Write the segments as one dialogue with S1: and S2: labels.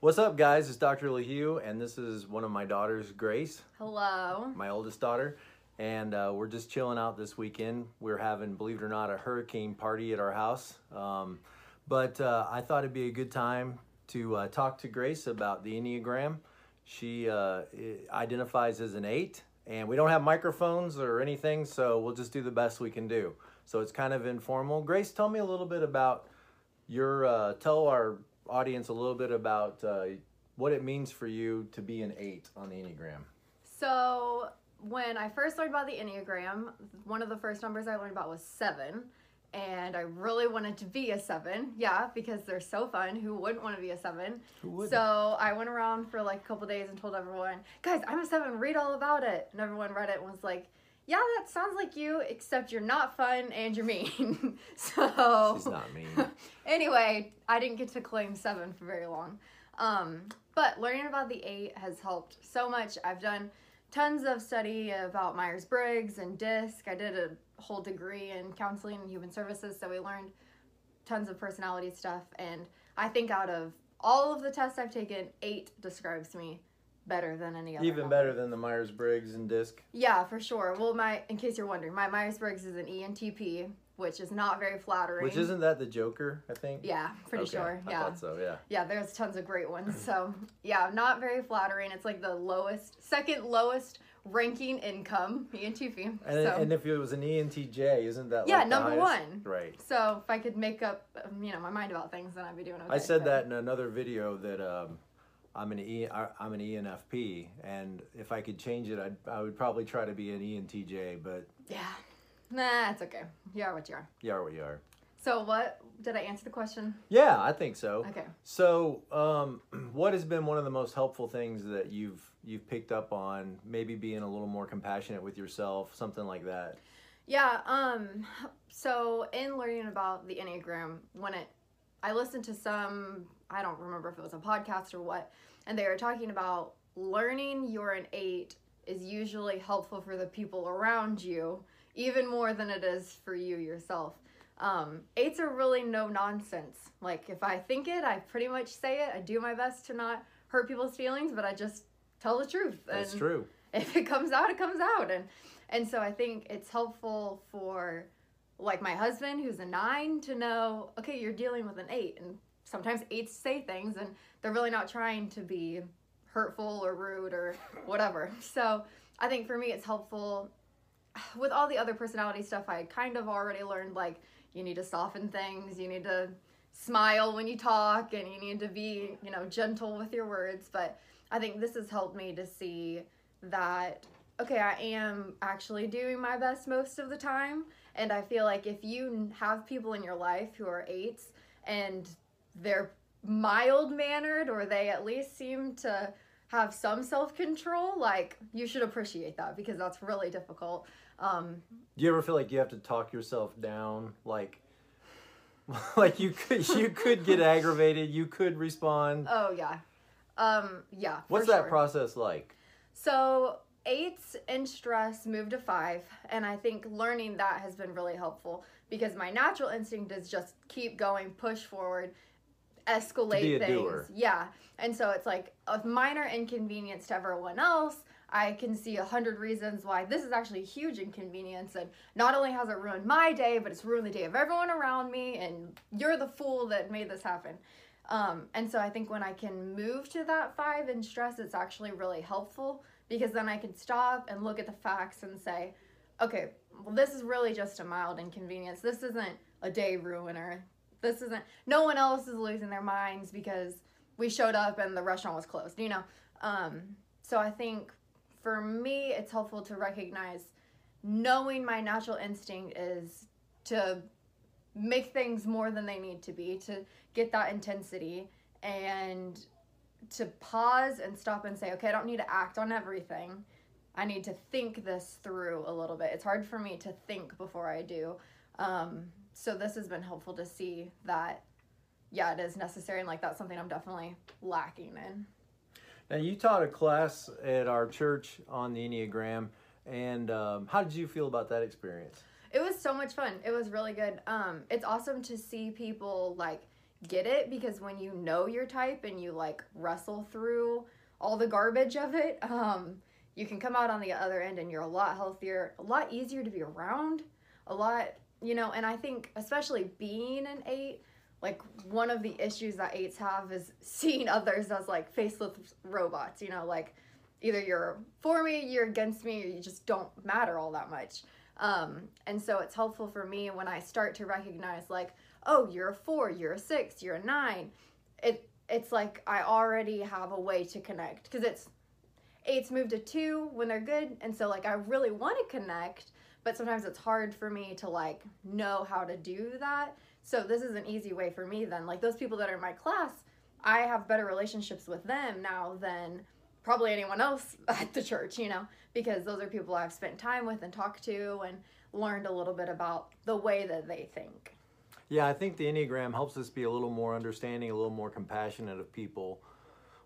S1: What's up, guys? It's Dr. LaHue, and this is one of my daughters, Grace,
S2: Hello.
S1: my oldest daughter. And uh, we're just chilling out this weekend. We're having, believe it or not, a hurricane party at our house. Um, but uh, I thought it'd be a good time to uh, talk to Grace about the Enneagram. She uh, identifies as an eight, and we don't have microphones or anything, so we'll just do the best we can do. So it's kind of informal. Grace, tell me a little bit about your uh, tell our audience a little bit about uh, what it means for you to be an eight on the enneagram
S2: So, when I first learned about the Enneagram, one of the first numbers I learned about was seven. And I really wanted to be a seven. Yeah, because they're so fun. Who wouldn't want to be a seven?
S1: Who wouldn't?
S2: So, I went around for like a couple days and told everyone, guys, I'm a seven. Read all about it. And everyone read it and was like, yeah, that sounds like you, except you're not fun and you're mean. so,
S1: she's not mean
S2: anyway, I didn't get to claim seven for very long. Um, but learning about the eight has helped so much. I've done tons of study about Myers Briggs and DISC. I did a whole degree in counseling and human services, so we learned tons of personality stuff. And I think out of all of the tests I've taken, eight describes me better than any other.
S1: even
S2: number.
S1: better than the myers-briggs and disc
S2: Yeah, for sure. Well, my in case you're wondering, my Myers Briggs is an ENTP, which is not very flattering.
S1: which isn't that the joker i think
S2: Yeah, pretty
S1: Okay,
S2: sure.
S1: i
S2: Yeah.
S1: thought so yeah
S2: Yeah, there's tons of great ones. So, yeah, not very flattering. It's like the lowest, second lowest ranking income ENTP.
S1: and,
S2: so,
S1: and if it was an entj isn't that
S2: Yeah,
S1: like
S2: number one.
S1: right
S2: so if I could make up, um, you know, my mind about things, then I'd be doing okay.
S1: I said
S2: but-
S1: that in another video that um, I'm an E I- I'm an ENFP, and if I could change it, I'd, I would probably try to be an ENTJ. But
S2: Yeah. Nah, it's okay. You are what you are.
S1: you are what you are.
S2: So, what did I answer the question?
S1: Yeah, I think so.
S2: Okay.
S1: So, um, what has been one of the most helpful things that you've you've picked up on? Maybe being a little more compassionate with yourself, something like that.
S2: Yeah, um so in learning about the Enneagram, when it I listened to some I don't remember if it was a podcast or what, and they were talking about learning you're an 8 is usually helpful for the people around you even more than it is for you yourself. Um, eights are really no nonsense. Like if I think it, I pretty much say it. I do my best to not hurt people's feelings, but I just tell the truth.
S1: That's
S2: and
S1: true.
S2: if it comes out it comes out and and so i think it's helpful for like my husband who's a nine to know okay you're dealing with an eight and sometimes eights say things and they're really not trying to be hurtful or rude or whatever. So i think for me it's helpful. With all the other personality stuff i kind of already learned like you need to soften things you need to smile when you talk and you need to be you know gentle with your words. But i think this has helped me to see that okay i am actually doing my best most of the time and i feel like if you have people in your life who are eights and they're mild mannered or they at least seem to have some self-control like you should appreciate that because that's really difficult um,
S1: Do you ever feel like you have to talk yourself down, like? Like you could, you could get aggravated. You could respond.
S2: oh yeah um, yeah
S1: What's that process like?
S2: So eights and stress moved to five, and I think learning that has been really helpful because my natural instinct is just keep going, push forward, escalate things.
S1: doer.
S2: Yeah, and so it's like a minor inconvenience to everyone else. I can see a hundred reasons why this is actually a huge inconvenience, and not only has it ruined my day, but it's ruined the day of everyone around me, and you're the fool that made this happen. Um, and so I think when I can move to that five in stress, it's actually really helpful because then I can stop and look at the facts and say, okay, well, this is really just a mild inconvenience. This isn't a day ruiner. This isn't, no one else is losing their minds because we showed up and the restaurant was closed, you know? Um, so I think for me, it's helpful to recognize knowing my natural instinct is to make things more than they need to be, to get that intensity and to pause and stop and say, okay, I don't need to act on everything. I need to think this through a little bit. It's hard for me to think before I do. Um, so this has been helpful to see that, yeah, it is necessary, and like that's something I'm definitely lacking in.
S1: Now you taught a class at our church on the Enneagram, and um, how did you feel about that experience?
S2: It was so much fun. It was really good. Um, it's awesome to see people like get it because when you know your type and you like wrestle through all the garbage of it, um, you can come out on the other end and you're a lot healthier, a lot easier to be around, a lot, you know, and I think especially being an eight, like one of the issues that eights have is seeing others as like faceless robots, you know, like either you're for me, you're against me, or you just don't matter all that much. Um, and so it's helpful for me when I start to recognize like, oh, you're a four, you're a six, you're a nine. It it's like I already have a way to connect because it's eights move to two when they're good, and so like I really want to connect, but sometimes it's hard for me to like know how to do that. So this is an easy way for me then. Like those people that are in my class, I have better relationships with them now than probably anyone else at the church, you know, because those are people I've spent time with and talked to and learned a little bit about the way that they think.
S1: Yeah, I think the Enneagram helps us be a little more understanding, a little more compassionate of people.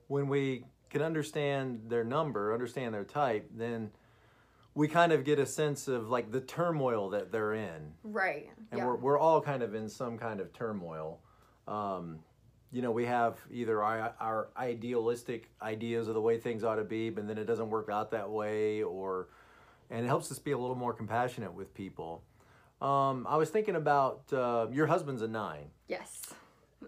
S1: When we can understand their number, understand their type, then we kind of get a sense of like the turmoil that they're in.
S2: Right.
S1: And
S2: yeah.
S1: we're, we're all kind of in some kind of turmoil. Um, you know, we have either our, our idealistic ideas of the way things ought to be, but then it doesn't work out that way, or, and it helps us be a little more compassionate with people. Um, I was thinking about uh, your husband's a nine.
S2: yes.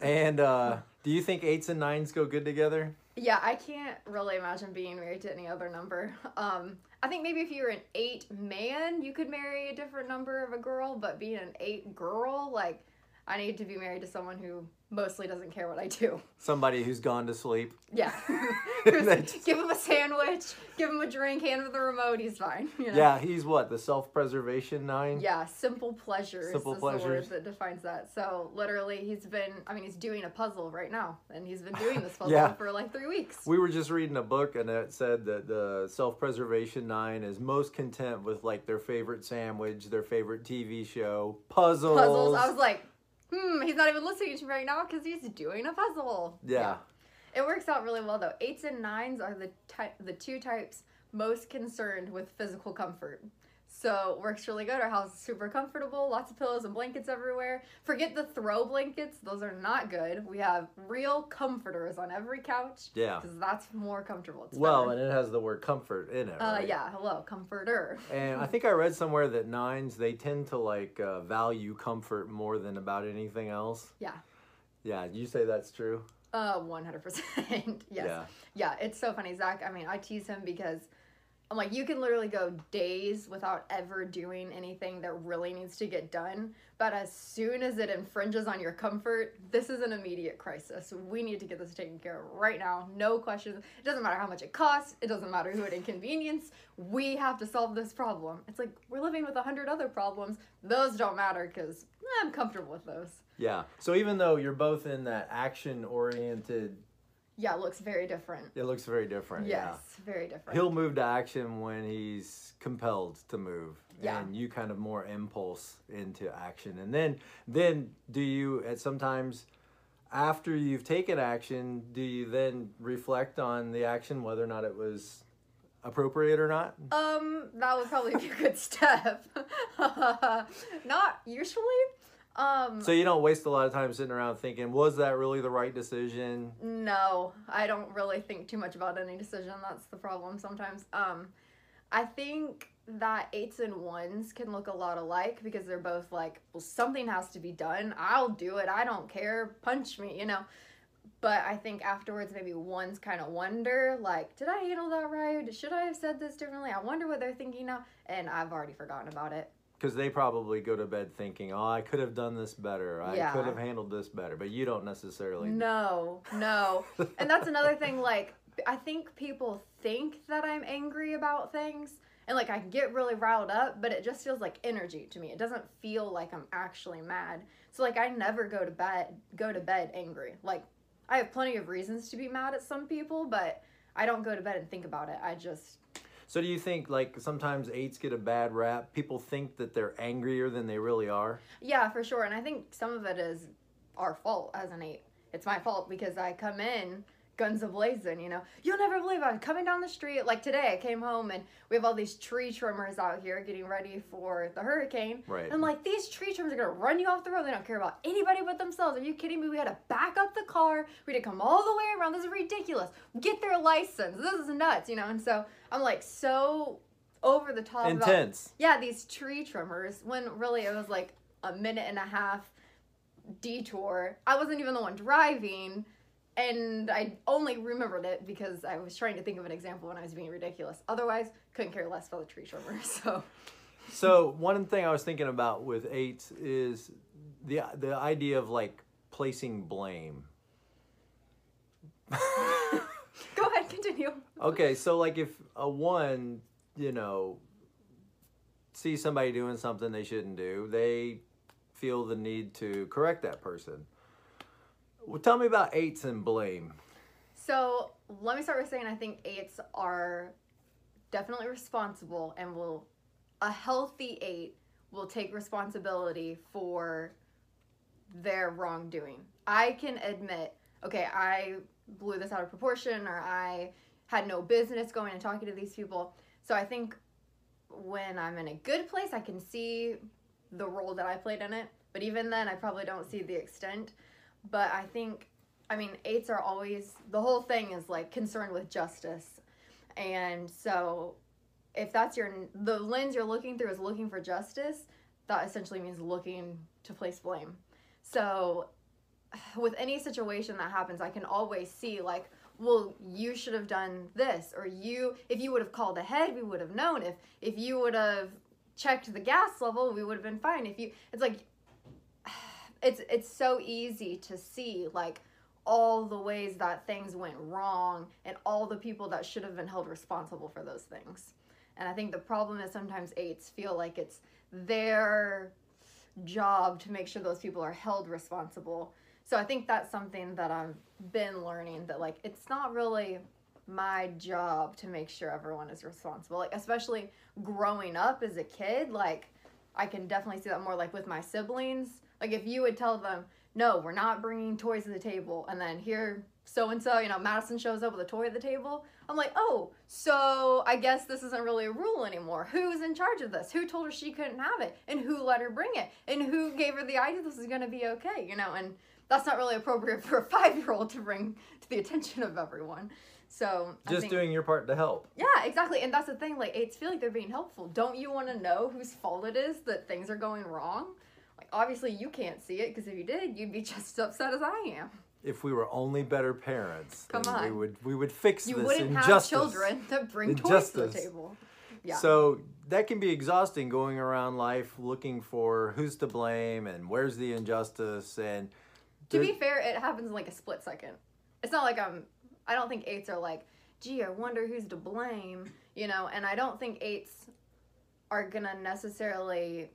S1: And uh, do you think eights and nines go good together?
S2: Yeah, I can't really imagine being married to any other number. Um, I think maybe if you were an eight man, you could marry a different number of a girl, but being an eight girl, like, I need to be married to someone who mostly doesn't care what I do.
S1: Somebody who's gone to sleep.
S2: Yeah.
S1: That's-
S2: give him a sandwich, give him a drink, hand him the remote, he's fine. you know?
S1: Yeah, he's what the self-preservation nine.
S2: Yeah, simple pleasures
S1: Simple
S2: is the
S1: pleasures.
S2: word that defines that. So literally, he's been. I mean, he's doing a puzzle right now, and he's been doing this puzzle
S1: Yeah.
S2: for like three weeks.
S1: We were just reading a book and it said that the self-preservation nine is most content with like their favorite sandwich, their favorite TV show, puzzles.
S2: Puzzles. I was like, hmm, he's not even listening to me right now because he's doing a puzzle.
S1: yeah.
S2: It works out really well though. Eights and nines are the ty- the two types most concerned with physical comfort. So works really good. Our house is super comfortable. Lots of pillows and blankets everywhere. Forget the throw blankets; those are not good. We have real comforters on every couch.
S1: Yeah.
S2: because that's more comfortable. It's
S1: Well,
S2: better.
S1: and it has the word comfort in it.
S2: uh, yeah. Hello, comforter.
S1: And I think I read somewhere that nines they tend to like uh, value comfort more than about anything else.
S2: Yeah.
S1: Yeah, you say that's true.
S2: Uh, one hundred percent. Yes.
S1: Yeah.
S2: Yeah, it's so funny, Zach. I mean, I tease him because I'm like, you can literally go days without ever doing anything that really needs to get done. But as soon as it infringes on your comfort, this is an immediate crisis. We need to get this taken care of right now. No questions. It doesn't matter how much it costs. It doesn't matter who it inconvenience. We have to solve this problem. It's like we're living with a hundred other problems. Those don't matter because I'm comfortable with those.
S1: Yeah. So even though you're both in that action oriented,
S2: Yeah, it looks very different.
S1: it looks very different. Yeah.
S2: Yes, very different.
S1: He'll move to action when he's compelled to move.
S2: Yeah.
S1: And you kind of more impulse into action. And then then do you at sometimes after you've taken action, do you then reflect on the action whether or not it was appropriate or not?
S2: Um, that would probably be a good step. Not usually. Um,
S1: So you don't waste a lot of time sitting around thinking, was that really the right decision?
S2: no, I don't really think too much about any decision. That's the problem sometimes. Um, I think that eights and ones can look a lot alike because they're both like, well, something has to be done. I'll do it. I don't care. Punch me, you know. But I think afterwards, maybe ones kind of wonder, like, did I handle that right? Should I have said this differently? I wonder what they're thinking now. And I've already forgotten about it.
S1: Because they probably go to bed thinking, oh, I could have done this better. I
S2: Yeah.
S1: could have handled this better. But you don't necessarily.
S2: No, no. and that's another thing, like, I think people think that I'm angry about things. And, like, I get really riled up, but it just feels like energy to me. It doesn't feel like I'm actually mad. So, like, I never go to bed, go to bed angry. Like, I have plenty of reasons to be mad at some people, but I don't go to bed and think about it. I just,
S1: So do you think like sometimes eights get a bad rap? People think that they're angrier than they really are.
S2: Yeah, for sure. And I think some of it is our fault as an eight. It's my fault because I come in guns ablazing, you know. You'll never believe I'm coming down the street. Like today, I came home and we have all these tree trimmers out here getting ready for the hurricane.
S1: Right.
S2: I'm like, these tree trimmers are gonna run you off the road. They don't care about anybody but themselves. Are you kidding me? We had to back up the car. We had to come all the way around. This is ridiculous. Get their license. This is nuts, you know. And so I'm like so over the top. about-
S1: Intense.
S2: yeah, these tree trimmers. When really it was like a minute and a half detour. I wasn't even the one driving, and I only remembered it because I was trying to think of an example when I was being ridiculous. Otherwise, couldn't care less about the tree trimmer. So
S1: So one thing I was thinking about with eights is the the idea of like placing blame.
S2: go ahead, continue.
S1: Okay, so like if a one, you know, sees somebody doing something they shouldn't do, they feel the need to correct that person. Well, tell me about eights and blame.
S2: So let me start by saying I think eights are definitely responsible and will a healthy eight will take responsibility for their wrongdoing. I can admit, okay, I blew this out of proportion or I had no business going and talking to these people. So I think when I'm in a good place, I can see the role that I played in it. But even then, I probably don't see the extent. But I think, I mean, eights are always, the whole thing is like concerned with justice. And so if that's your, the lens you're looking through is looking for justice, that essentially means looking to place blame. So with any situation that happens, I can always see like, well, you should have done this, or you, if you would have called ahead, we would have known. If if you would have checked the gas level, we would have been fine. If you, it's like, it's it's so easy to see like all the ways that things went wrong and all the people that should have been held responsible for those things. And I think the problem is sometimes eights feel like it's their job to make sure those people are held responsible. So I think that's something that I've been learning that like it's not really my job to make sure everyone is responsible. Like especially growing up as a kid, like I can definitely see that more like with my siblings. Like if you would tell them, "No, we're not bringing toys to the table," and then here so and so, you know, Madison shows up with a toy at the table. I'm like, "Oh, so I guess this isn't really a rule anymore. Who's in charge of this? Who told her she couldn't have it? And who let her bring it? And who gave her the idea this is going to be okay?" You know, and that's not really appropriate for a 5-year-old to bring to the attention of everyone. So,
S1: Just
S2: think-
S1: doing your part to help.
S2: yeah, exactly. And that's the thing. Like, eights feel like they're being helpful. Don't you want to know whose fault it is that things are going wrong? Obviously, you can't see it because if you did, you'd be just as upset as I am.
S1: If we were only better parents,
S2: Come
S1: then we would we would fix
S2: You
S1: this
S2: wouldn't have
S1: injustice.
S2: children that bring toys to the table. Yeah.
S1: So that can be exhausting going around life looking for who's to blame and where's the injustice and
S2: to be fair, it happens in like a split second. It's not like I'm. I don't think eights are like, gee, I wonder who's to blame, you know. And I don't think eights are gonna necessarily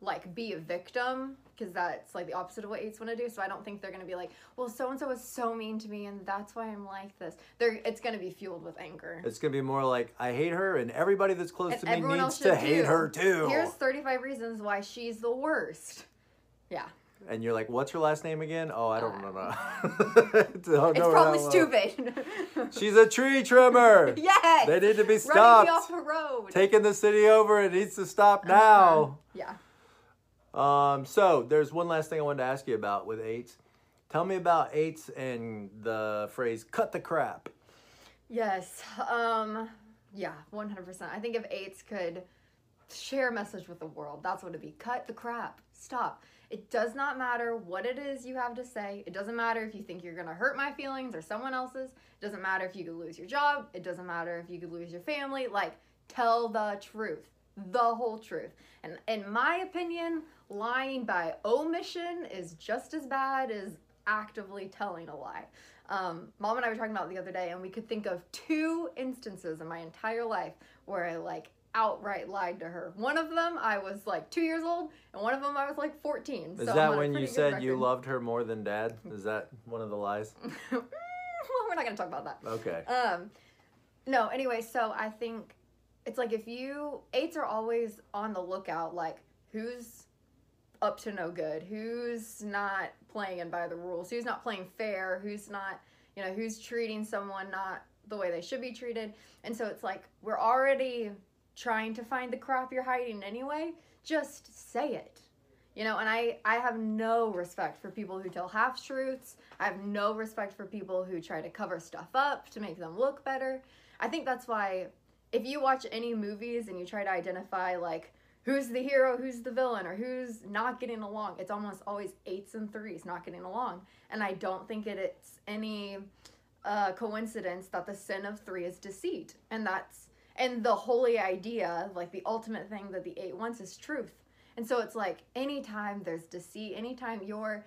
S2: like be a victim because that's like the opposite of what eights want to do. So I don't think they're gonna be like, well, so and so was so mean to me, and that's why I'm like this. They're. It's gonna be fueled with anger.
S1: it's gonna be more like I hate her and everybody that's close
S2: And
S1: to me needs to hate
S2: too.
S1: her too.
S2: Here's 35 reasons why she's the worst. Yeah.
S1: and you're like, what's her last name again? Oh, I don't
S2: Uh,
S1: know. Don't
S2: It's
S1: know
S2: probably
S1: that well.
S2: stupid.
S1: She's a tree trimmer.
S2: yes.
S1: They need to be
S2: Running me off
S1: stopped.
S2: the road.
S1: Taking the city over. It needs to stop
S2: Uh-huh.
S1: now.
S2: Yeah.
S1: Um, so there's one last thing I wanted to ask you about with eights. Tell me about eights and the phrase "cut the crap."
S2: Yes. Um. Yeah. One hundred percent. I think if eights could share a message with the world, that's what it'd be. Cut the crap. Stop. It does not matter what it is you have to say. It doesn't matter if you think you're gonna hurt my feelings or someone else's. It doesn't matter if you could lose your job. It doesn't matter if you could lose your family. Like, tell the truth, the whole truth. And in my opinion, lying by omission is just as bad as actively telling a lie. Um, Mom and I were talking about the other day, and we could think of two instances in my entire life where I like outright lied to her. One of them I was like two years old, and one of them I was like 14.
S1: Is
S2: so
S1: that when you said you loved her more than dad? Is that one of the lies?
S2: well, we're not gonna talk about that.
S1: Okay.
S2: Um, no. Anyway, so I think it's like if you eights are always on the lookout, like who's up to no good, who's not playing by the rules, who's not playing fair, who's not, you know, who's treating someone not the way they should be treated. And so it's like we're already trying to find the crap you're hiding anyway. Just say it. You know, and I I have no respect for people who tell half truths. I have no respect for people who try to cover stuff up to make them look better. I think that's why if you watch any movies and you try to identify like who's the hero, who's the villain, or who's not getting along, it's almost always eights and threes not getting along. And I don't think it, it's any uh, coincidence that the sin of three is deceit. And that's, and the holy idea, like the ultimate thing that the eight wants is truth. And so it's like anytime there's deceit, anytime you're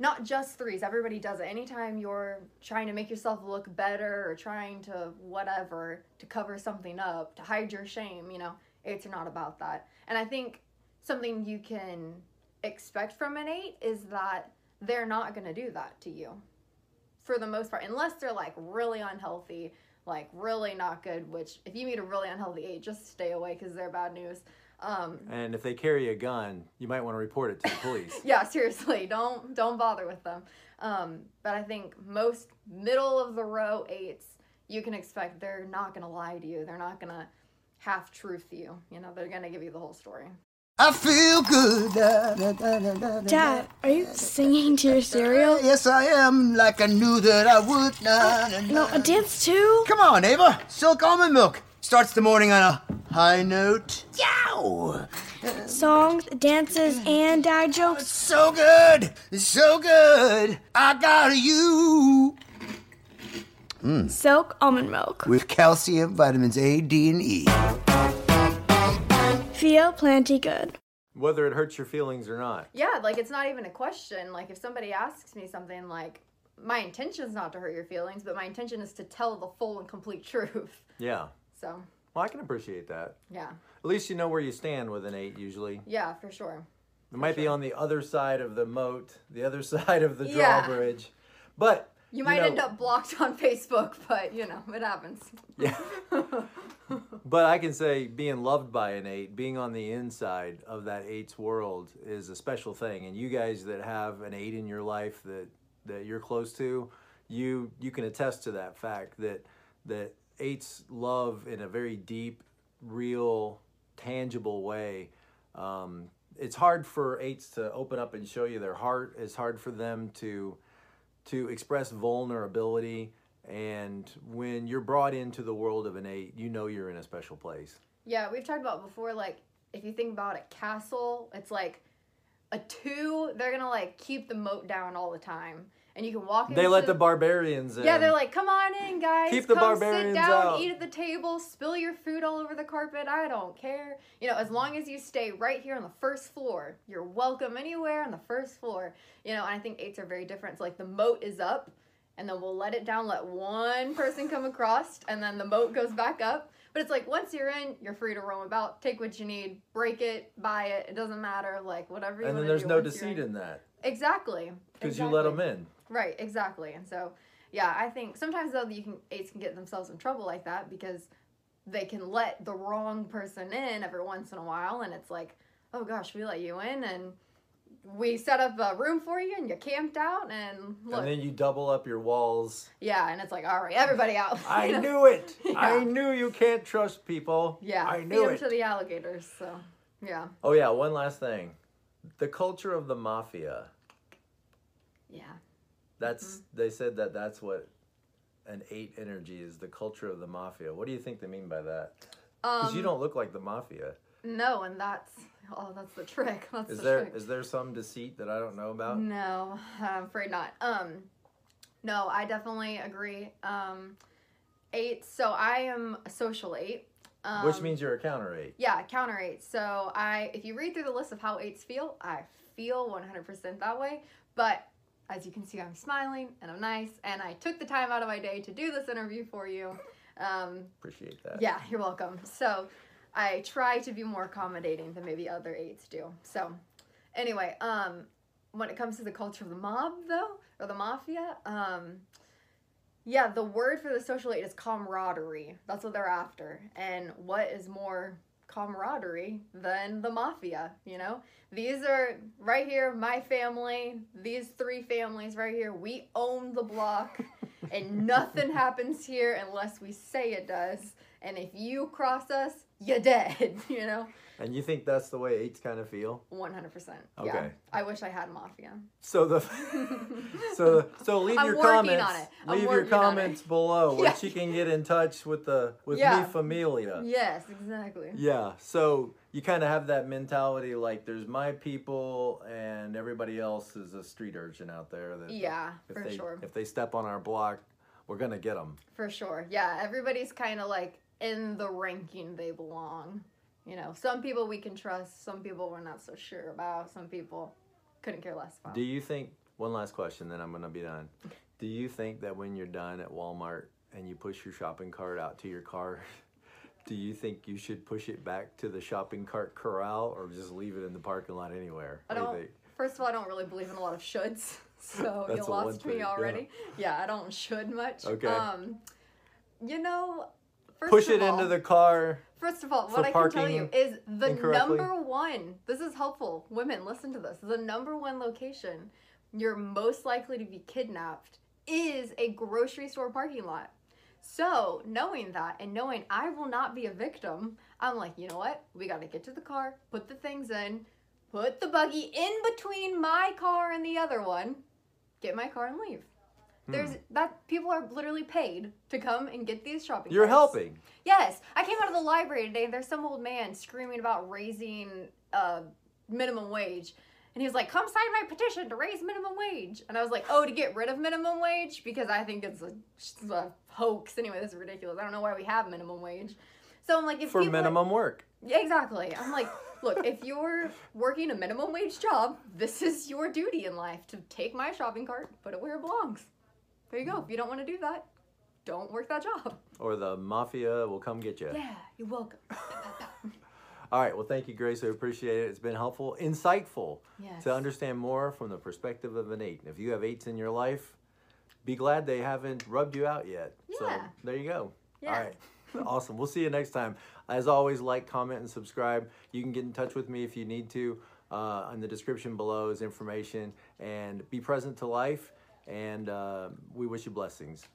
S2: not just threes, everybody does it. Anytime you're trying to make yourself look better or trying to whatever, to cover something up, to hide your shame, you know, eights are not about that. And I think something you can expect from an eight is that they're not going to do that to you for the most part, unless they're like really unhealthy, like really not good, which if you meet a really unhealthy eight, just stay away because they're bad news. Um,
S1: And if they carry a gun, you might want to report it to the police.
S2: yeah, seriously, don't don't bother with them. Um, but I think most middle of the row eights, you can expect they're not gonna lie to you. They're not gonna half truth you. You know, they're gonna give you the whole story.
S3: I feel good. Da, da, da, da, da, da,
S4: Dad, are you singing to your cereal?
S3: Yes, I am, like I knew that I would. Na, oh, na,
S4: No,
S3: na.
S4: a dance too?
S3: Come on, Ava. Silk almond milk starts the morning on a high note. Yow!
S4: Songs, dances, and dad jokes.
S3: So good, so good. I got you
S4: Silk almond milk.
S3: with calcium, vitamins A, D, and E.
S4: Feel plenty good.
S1: Whether it hurts your feelings or not.
S2: Yeah, like it's not even a question. Like if somebody asks me something, like my intention is not to hurt your feelings, but my intention is to tell the full and complete truth.
S1: Yeah.
S2: So
S1: Well, I can appreciate that.
S2: yeah,
S1: At least you know where you stand with an eight usually.
S2: yeah, for sure.
S1: It might be on the other side of the moat, the other side of the
S2: Yeah.
S1: drawbridge. But
S2: You might
S1: know-
S2: end up blocked on Facebook, but you know it happens.
S1: Yeah. but I can say being loved by an eight, being on the inside of that eight's world is a special thing. And you guys that have an eight in your life that that you're close to, you you can attest to that fact that that eights love in a very deep, real, tangible way. Um, it's hard for eights to open up and show you their heart. It's hard for them to to express vulnerability. And when you're brought into the world of an eight, you know you're in a special place.
S2: Yeah, we've talked about before. Like if you think about a castle, it's like a two. They're gonna like keep the moat down all the time, and you can walk.
S1: They let the barbarians in.
S2: Yeah, they're like, come on in, guys.
S1: Keep the
S2: Come
S1: barbarians
S2: sit down,
S1: out."
S2: eat at the table, spill your food all over the carpet. I don't care. You know, as long as you stay right here on the first floor, you're welcome anywhere on the first floor. You know, and I think eights are very different. It's like the moat is up, and then we'll let it down, let one person come across, and then the moat goes back up. But it's like once you're in, you're free to roam about, take what you need, break it, buy it. It doesn't matter, like whatever. You
S1: and then there's no deceit in that
S2: Exactly.
S1: because you let them in.
S2: Right, exactly. And so, yeah, I think sometimes though you can eights can get themselves in trouble like that because they can let the wrong person in every once in a while, and it's like, oh gosh, we let you in, and we set up a room for you, and you camped out, and look,
S1: And then you double up your walls.
S2: yeah, and it's like, all right, everybody out.
S1: I knew it. I knew you can't trust people.
S2: yeah,
S1: I
S2: feed
S1: knew
S2: them
S1: it.
S2: to the alligators. So, yeah,
S1: Oh yeah, one last thing. The culture of the mafia.
S2: yeah,
S1: That's
S2: Mm-hmm.
S1: they said that that's what an eight energy is. The culture of the mafia. What do you think they mean by that? Because
S2: um,
S1: you don't look like the mafia.
S2: no, and that's oh, that's the trick. That's
S1: Is
S2: the
S1: there
S2: trick.
S1: is there some deceit that I don't know about?
S2: No, I'm afraid not. Um, no, I definitely agree. Um, eight. So I am a social eight. Um,
S1: Which means you're a counter eight.
S2: yeah, counter eight. So I, if you read through the list of how eights feel, I feel 100% that way. But as you can see, I'm smiling and I'm nice, and I took the time out of my day to do this interview for you. Um,
S1: Appreciate that.
S2: yeah, you're welcome. So I try to be more accommodating than maybe other eights do. So anyway, um, when it comes to the culture of the mob though, or the mafia, um, yeah, the word for the social eight is camaraderie. That's what they're after. And what is more camaraderie than the mafia, you know? These are right here, my family, these three families right here, we own the block. and nothing happens here unless we say it does. And if you cross us, you're dead. You know,
S1: And you think that's the way eights kind of feel?
S2: one hundred percent. Yeah.
S1: Okay.
S2: I wish I had mafia.
S1: So the so so leave
S2: I'm
S1: your comments. Leave your
S2: working on it.
S1: comments below where
S2: Yeah.
S1: she can get in touch with the with
S2: Yeah.
S1: me familia.
S2: Yes, exactly.
S1: Yeah. So you kind of have that mentality like there's my people and everybody else is a street urchin out there that
S2: Yeah,
S1: if
S2: for
S1: they
S2: sure.
S1: if they step on our block, we're going to get them.
S2: For sure. Yeah, everybody's kind of like in the ranking they belong. You know, some people we can trust, some people we're not so sure about, some people couldn't care less about.
S1: Do you think one last question then I'm going to be done. Do you think that when you're done at Walmart and you push your shopping cart out to your car, do you think you should push it back to the shopping cart corral or just leave it in the parking lot anywhere?
S2: I
S1: do
S2: don't. First of all, I don't really believe in a lot of shoulds, so you lost me
S1: yeah.
S2: already. Yeah. I don't should much.
S1: Okay.
S2: Um, you know, first
S1: Push it
S2: all,
S1: into the car.
S2: First of all, what I can tell you is the number one. This is helpful. Women, listen to this. The number one location you're most likely to be kidnapped is a grocery store parking lot. So, knowing that and knowing I will not be a victim, I'm like, you know what? We got to get to the car, put the things in, put the buggy in between my car and the other one, get my car and leave. There's that people are literally paid to come and get these shopping.
S1: You're
S2: carts.
S1: helping.
S2: Yes, I came out of the library today. and There's some old man screaming about raising uh, minimum wage, and he was like, "Come sign my petition to raise minimum wage." And I was like, "Oh, to get rid of minimum wage because I think it's a, just a hoax." Anyway, this is ridiculous. I don't know why we have minimum wage. So I'm like, if
S1: For
S2: people are-
S1: minimum work.
S2: Yeah, exactly. I'm like, look, if you're working a minimum wage job, this is your duty in life to take my shopping cart, put it where it belongs. There you go. If you don't want to do that, don't work that job.
S1: Or the mafia will come get you.
S2: Yeah, you're welcome.
S1: All right. Well, thank you, Grace. I appreciate it. It's been helpful, insightful
S2: Yes.
S1: to understand more from the perspective of an eight. If you have eights in your life, be glad they haven't rubbed you out yet.
S2: Yeah.
S1: So there you go.
S2: Yeah.
S1: All right. awesome. We'll see you next time. As always, like, comment, and subscribe. You can get in touch with me if you need to. Uh, in the description below is information. And be present to life. And uh, we wish you blessings.